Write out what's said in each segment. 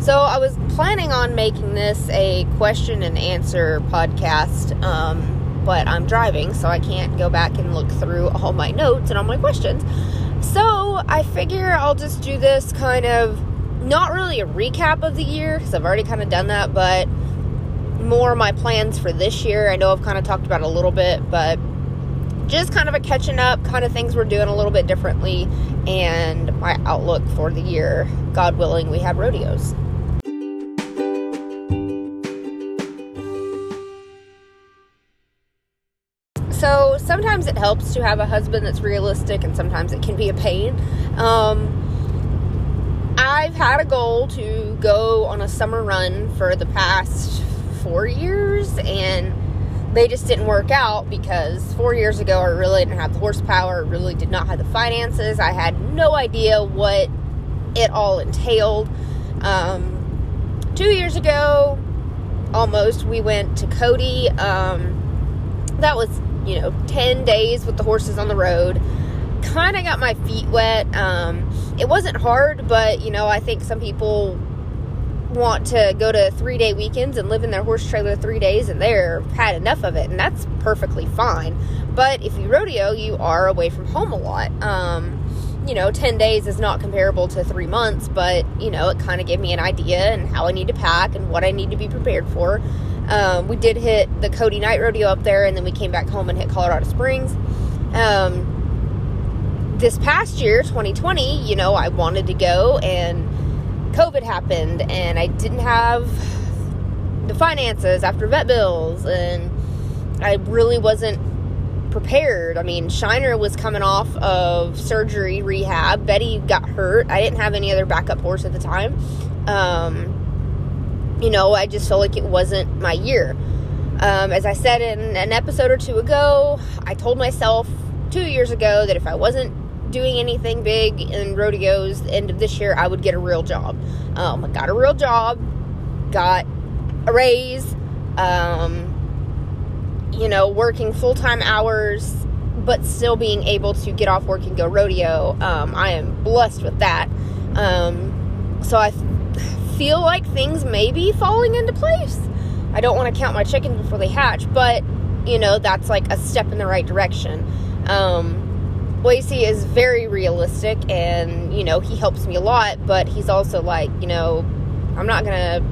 So I was planning on making this a question and answer podcast, um, but I'm driving, so I can't go back and look through all my notes and all my questions. So I figure I'll just do this kind of not really a recap of the year because I've already kind of done that, but more my plans for this year. I know I've kind of talked about a little bit, but just kind of a catching up, kind of things we're doing a little bit differently, and my outlook for the year. God willing, we have rodeos. Helps to have a husband that's realistic, and sometimes it can be a pain. Um, I've had a goal to go on a summer run for the past four years, and they just didn't work out because four years ago I really didn't have the horsepower, really did not have the finances. I had no idea what it all entailed. Um, two years ago, almost, we went to Cody. Um, that was, you know, 10 days with the horses on the road. Kind of got my feet wet. Um, it wasn't hard, but, you know, I think some people want to go to three day weekends and live in their horse trailer three days and they're had enough of it and that's perfectly fine but if you rodeo you are away from home a lot um, you know 10 days is not comparable to three months but you know it kind of gave me an idea and how i need to pack and what i need to be prepared for. Um, we did hit the cody night rodeo up there and then we came back home and hit colorado springs. Um, this past year 2020 you know i wanted to go and COVID happened and I didn't have the finances after vet bills and I really wasn't prepared. I mean, Shiner was coming off of surgery rehab. Betty got hurt. I didn't have any other backup horse at the time. Um, you know, I just felt like it wasn't my year. Um, as I said in an episode or two ago, I told myself two years ago that if I wasn't doing anything big in rodeos the end of this year, I would get a real job. Um, I got a real job, got a raise, um, you know, working full time hours, but still being able to get off work and go rodeo. Um, I am blessed with that. Um, so I feel like things may be falling into place. I don't want to count my chickens before they hatch, but you know, that's like a step in the right direction. Um, is very realistic and, you know, he helps me a lot, but he's also like, you know, I'm not gonna.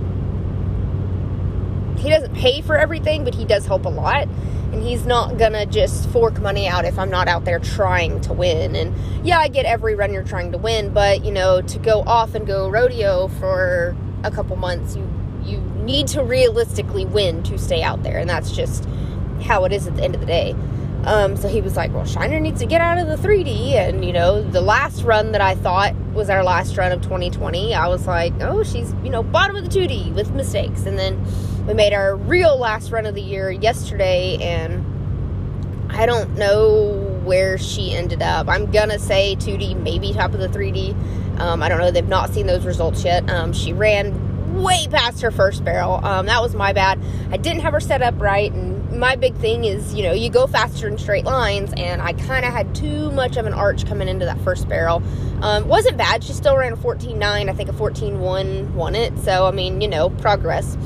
He doesn't pay for everything, but he does help a lot. And he's not gonna just fork money out if I'm not out there trying to win. And yeah, I get every run you're trying to win, but, you know, to go off and go rodeo for a couple months, you you need to realistically win to stay out there. And that's just how it is at the end of the day. Um, so he was like, Well, Shiner needs to get out of the 3D. And, you know, the last run that I thought was our last run of 2020, I was like, Oh, she's, you know, bottom of the 2D with mistakes. And then we made our real last run of the year yesterday, and I don't know where she ended up. I'm gonna say 2D, maybe top of the 3D. Um, I don't know. They've not seen those results yet. Um, she ran way past her first barrel. Um, that was my bad. I didn't have her set up right, and my big thing is, you know, you go faster in straight lines, and I kind of had too much of an arch coming into that first barrel. Um, wasn't bad. She still ran a 14.9. I think a 14.1 won it. So, I mean, you know, progress.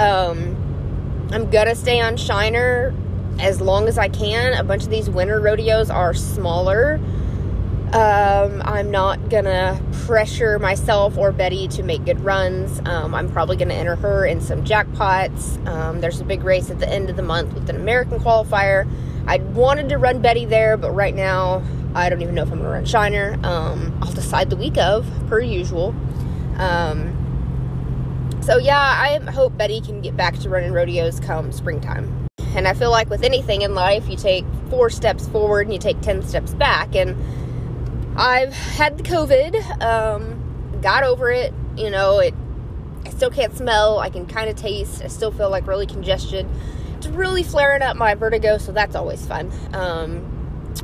Um, I'm to stay on Shiner as long as I can. A bunch of these winter rodeos are smaller. Um, I'm not gonna pressure myself or Betty to make good runs. Um, I'm probably gonna enter her in some jackpots. Um, there's a big race at the end of the month with an American qualifier. I wanted to run Betty there, but right now I don't even know if I'm gonna run Shiner. Um, I'll decide the week of, per usual. Um, so yeah, I hope Betty can get back to running rodeos come springtime. And I feel like with anything in life, you take four steps forward and you take 10 steps back. And I've had the COVID, um, got over it. You know, it. I still can't smell. I can kind of taste. I still feel like really congested. It's really flaring up my vertigo, so that's always fun. Um,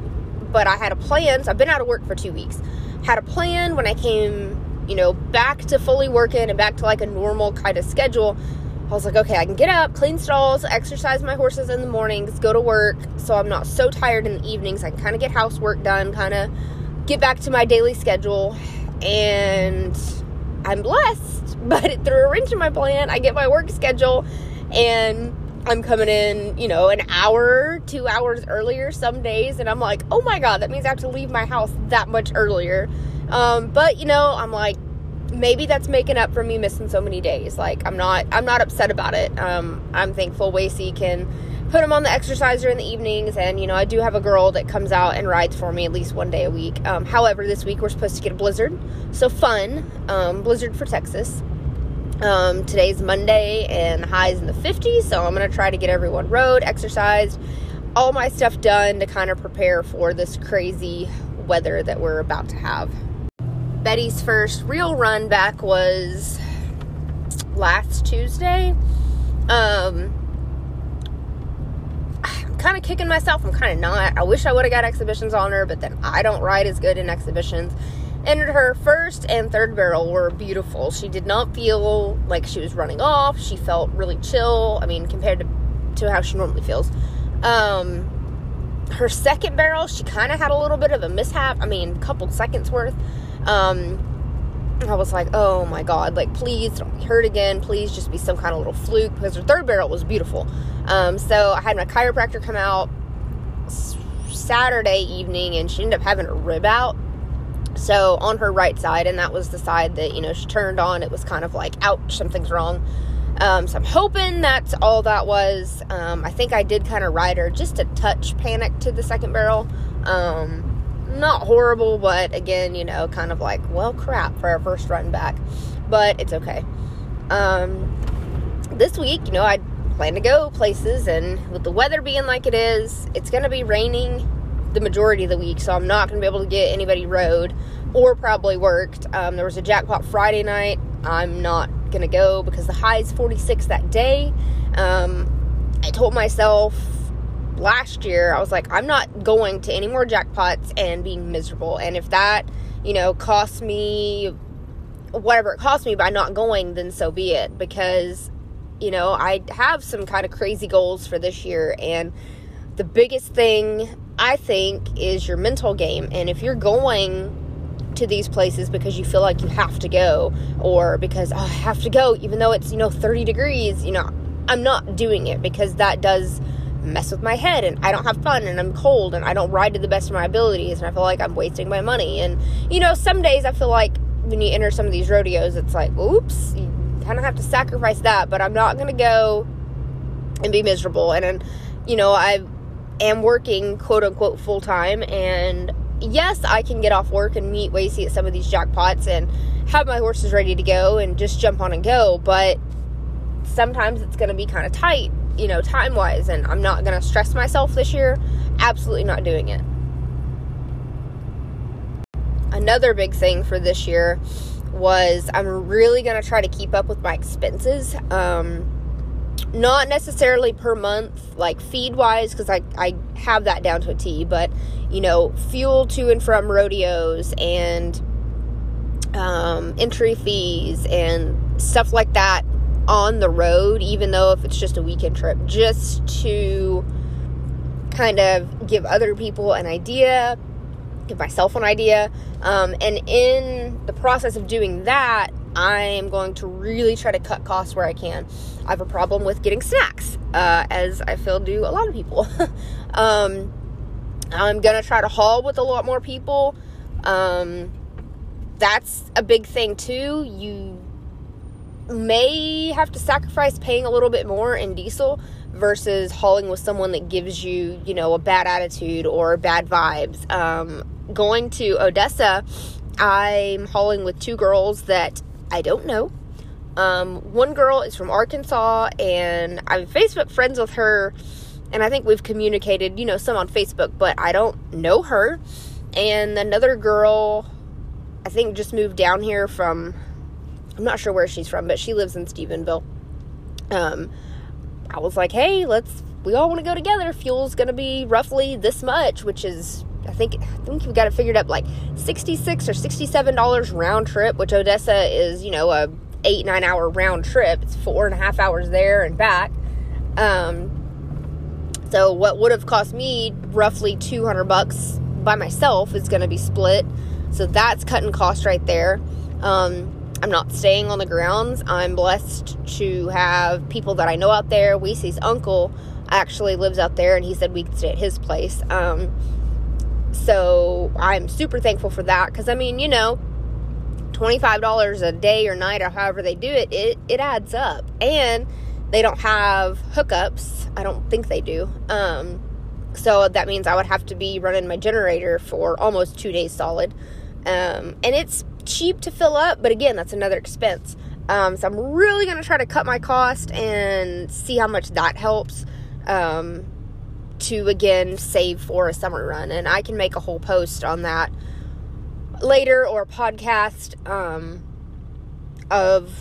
but I had a plan. So I've been out of work for two weeks. Had a plan when I came, you know, back to fully working and back to like a normal kind of schedule. I was like, okay, I can get up, clean stalls, exercise my horses in the mornings, go to work, so I'm not so tired in the evenings. I can kind of get housework done, kind of get back to my daily schedule and I'm blessed, but it threw a wrench in my plan. I get my work schedule and I'm coming in, you know, an hour, two hours earlier some days, and I'm like, oh my god, that means I have to leave my house that much earlier. Um, but you know, I'm like, maybe that's making up for me missing so many days. Like, I'm not, I'm not upset about it. Um, I'm thankful Wacy can put him on the exerciser in the evenings, and you know, I do have a girl that comes out and rides for me at least one day a week. Um, however, this week we're supposed to get a blizzard, so fun, um, blizzard for Texas. Um, today's Monday and the highs in the 50s, so I'm going to try to get everyone rode, exercised, all my stuff done to kind of prepare for this crazy weather that we're about to have. Betty's first real run back was last Tuesday. Um, I'm kind of kicking myself. I'm kind of not. I wish I would have got exhibitions on her, but then I don't ride as good in exhibitions entered her first and third barrel were beautiful. She did not feel like she was running off. She felt really chill. I mean, compared to, to how she normally feels. Um, her second barrel, she kind of had a little bit of a mishap. I mean, a couple seconds worth. Um, I was like, oh my god, like please don't be hurt again. Please just be some kind of little fluke because her third barrel was beautiful. Um, so I had my chiropractor come out Saturday evening and she ended up having a rib out so on her right side, and that was the side that, you know, she turned on, it was kind of like, ouch, something's wrong. Um, so I'm hoping that's all that was. Um, I think I did kind of ride her just a touch panic to the second barrel. Um, not horrible, but again, you know, kind of like, well, crap for our first run back. But it's okay. Um, this week, you know, I plan to go places, and with the weather being like it is, it's going to be raining the majority of the week, so I'm not going to be able to get anybody rode or probably worked. Um, there was a jackpot Friday night. I'm not going to go because the high is 46 that day. Um, I told myself last year, I was like, I'm not going to any more jackpots and being miserable. And if that, you know, costs me whatever it costs me by not going, then so be it. Because, you know, I have some kind of crazy goals for this year. And the biggest thing I think is your mental game. And if you're going to these places because you feel like you have to go or because oh, I have to go even though it's, you know, 30 degrees, you know, I'm not doing it because that does mess with my head and I don't have fun and I'm cold and I don't ride to the best of my abilities and I feel like I'm wasting my money. And you know, some days I feel like when you enter some of these rodeos, it's like, oops, you kind of have to sacrifice that, but I'm not going to go and be miserable. And, and you know, I am working quote unquote full time and yes, I can get off work and meet Wacy at some of these jackpots and have my horses ready to go and just jump on and go, but sometimes it's going to be kind of tight, you know, time wise, and I'm not going to stress myself this year. Absolutely not doing it. Another big thing for this year was I'm really going to try to keep up with my expenses. Um, not necessarily per month, like feed wise, because I, I have that down to a T, but you know, fuel to and from rodeos and um, entry fees and stuff like that on the road, even though if it's just a weekend trip, just to kind of give other people an idea, give myself an idea. Um, and in the process of doing that, I'm going to really try to cut costs where I can. I have a problem with getting snacks, uh, as I feel do a lot of people. um, I'm gonna try to haul with a lot more people. Um, that's a big thing too. You may have to sacrifice paying a little bit more in diesel versus hauling with someone that gives you, you know, a bad attitude or bad vibes. Um, going to Odessa, I'm hauling with two girls that I don't know. Um, one girl is from Arkansas, and I'm Facebook friends with her, and I think we've communicated, you know, some on Facebook, but I don't know her. And another girl, I think, just moved down here from, I'm not sure where she's from, but she lives in Stephenville. Um, I was like, hey, let's, we all want to go together. Fuel's going to be roughly this much, which is I think I think we got it figured up like sixty six or sixty seven dollars round trip, which Odessa is you know a eight nine hour round trip. It's four and a half hours there and back. Um, so what would have cost me roughly two hundred bucks by myself is going to be split. So that's cutting cost right there. Um, I'm not staying on the grounds. I'm blessed to have people that I know out there. Weese's uncle actually lives out there, and he said we could stay at his place. Um, so I'm super thankful for that because I mean, you know, $25 a day or night or however they do it, it, it adds up. And they don't have hookups. I don't think they do. Um, so that means I would have to be running my generator for almost two days solid. Um, and it's cheap to fill up, but again, that's another expense. Um, so I'm really going to try to cut my cost and see how much that helps um, to again save for a summer run. And I can make a whole post on that later or a podcast um, of.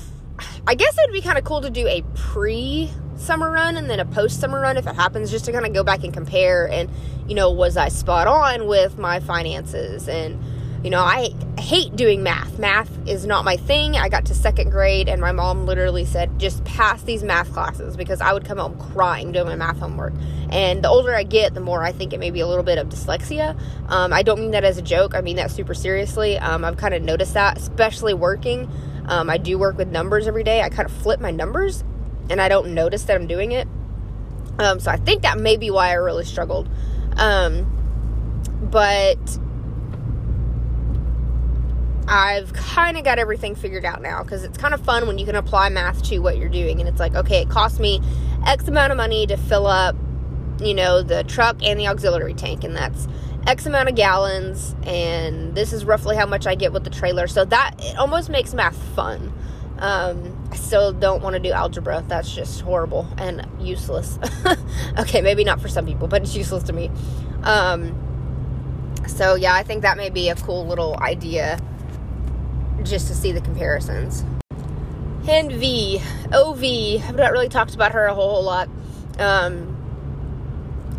I guess it would be kind of cool to do a pre summer run and then a post summer run if it happens, just to kind of go back and compare and, you know, was I spot on with my finances and you know, I hate doing math. Math is not my thing. I got to second grade, and my mom literally said, just pass these math classes because I would come home crying doing my math homework. And the older I get, the more I think it may be a little bit of dyslexia. Um, I don't mean that as a joke, I mean that super seriously. Um, I've kind of noticed that, especially working. Um, I do work with numbers every day. I kind of flip my numbers, and I don't notice that I'm doing it. Um, so I think that may be why I really struggled. Um, but I've kind of got everything figured out now because it's kind of fun when you can apply math to what you're doing. And it's like, okay, it cost me X amount of money to fill up, you know, the truck and the auxiliary tank. And that's X amount of gallons. And this is roughly how much I get with the trailer. So that it almost makes math fun. Um, I still don't want to do algebra. That's just horrible and useless. okay, maybe not for some people, but it's useless to me. Um, so yeah, I think that may be a cool little idea just to see the comparisons. Hen V, OV, I've not really talked about her a whole, whole lot. Um,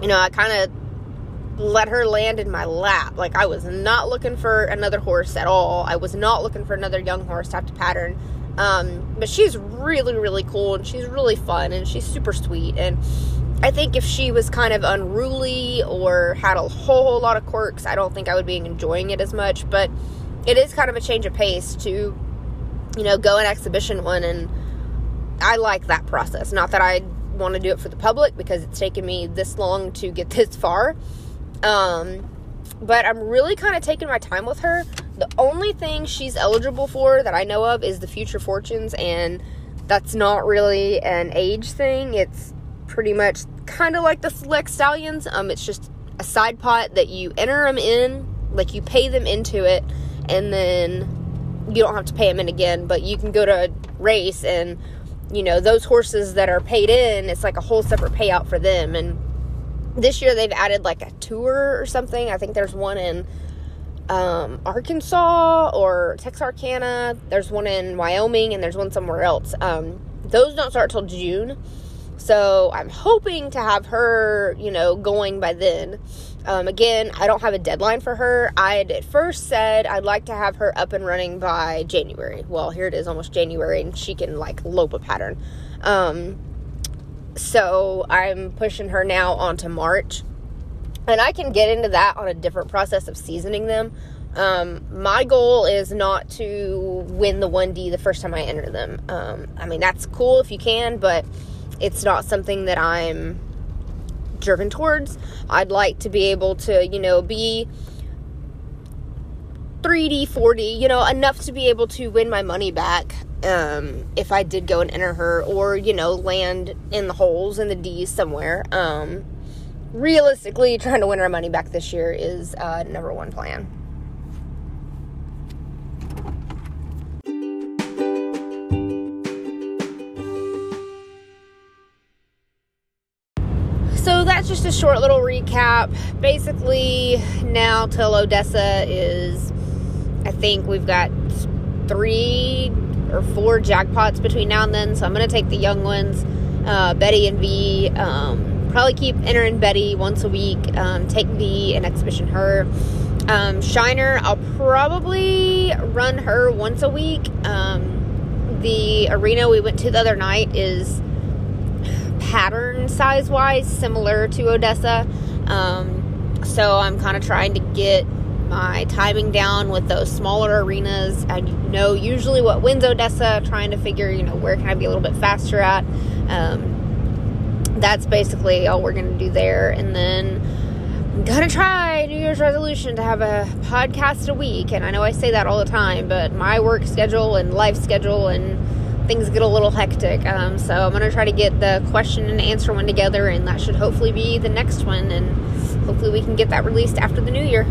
you know, I kind of let her land in my lap. Like, I was not looking for another horse at all. I was not looking for another young horse to have to pattern. Um, but she's really, really cool and she's really fun and she's super sweet. And I think if she was kind of unruly or had a whole, whole lot of quirks, I don't think I would be enjoying it as much. But it is kind of a change of pace to, you know, go an exhibition one. And I like that process. Not that I want to do it for the public because it's taken me this long to get this far. Um, but I'm really kind of taking my time with her. The only thing she's eligible for that I know of is the Future Fortunes, and that's not really an age thing. It's pretty much kind of like the Select Stallions. Um, it's just a side pot that you enter them in, like you pay them into it, and then you don't have to pay them in again, but you can go to a race and you know those horses that are paid in it's like a whole separate payout for them. And this year they've added like a tour or something. I think there's one in um, arkansas or texarkana. There's one in wyoming and there's one somewhere else. Um, those don't start till june. So i'm hoping to have her you know going by then um, again, I don't have a deadline for her. I had at first said I'd like to have her up and running by January. Well, here it is, almost January, and she can like lope a pattern. Um, so I'm pushing her now onto March, and I can get into that on a different process of seasoning them. Um, my goal is not to win the 1D the first time I enter them. Um, I mean, that's cool if you can, but it's not something that I'm driven towards. I'd like to be able to, you know, be 3D, 4D, you know, enough to be able to win my money back um, if I did go and enter her or, you know, land in the holes in the D's somewhere. Um, realistically, trying to win our money back this year is uh, number one plan. Just a short little recap. Basically, now till Odessa is, I think we've got three or four jackpots between now and then. So I'm going to take the young ones, uh, Betty and V. Um, probably keep entering Betty once a week. Um, take V and exhibition her. Um, Shiner, I'll probably run her once a week. Um, the arena we went to the other night is pattern size wise similar to Odessa. Um, so I'm kind of trying to get my timing down with those smaller arenas. I know usually what wins Odessa, trying to figure, you know, where can I be a little bit faster at. Um, that's basically all we're going to do there. And then I'm going to try New Year's resolution to have a podcast a week. And I know I say that all the time, but my work schedule and life schedule and things get a little hectic. Um, so I'm going to try to get the question and answer one together, and that should hopefully be the next one. And hopefully we can get that released after the new year.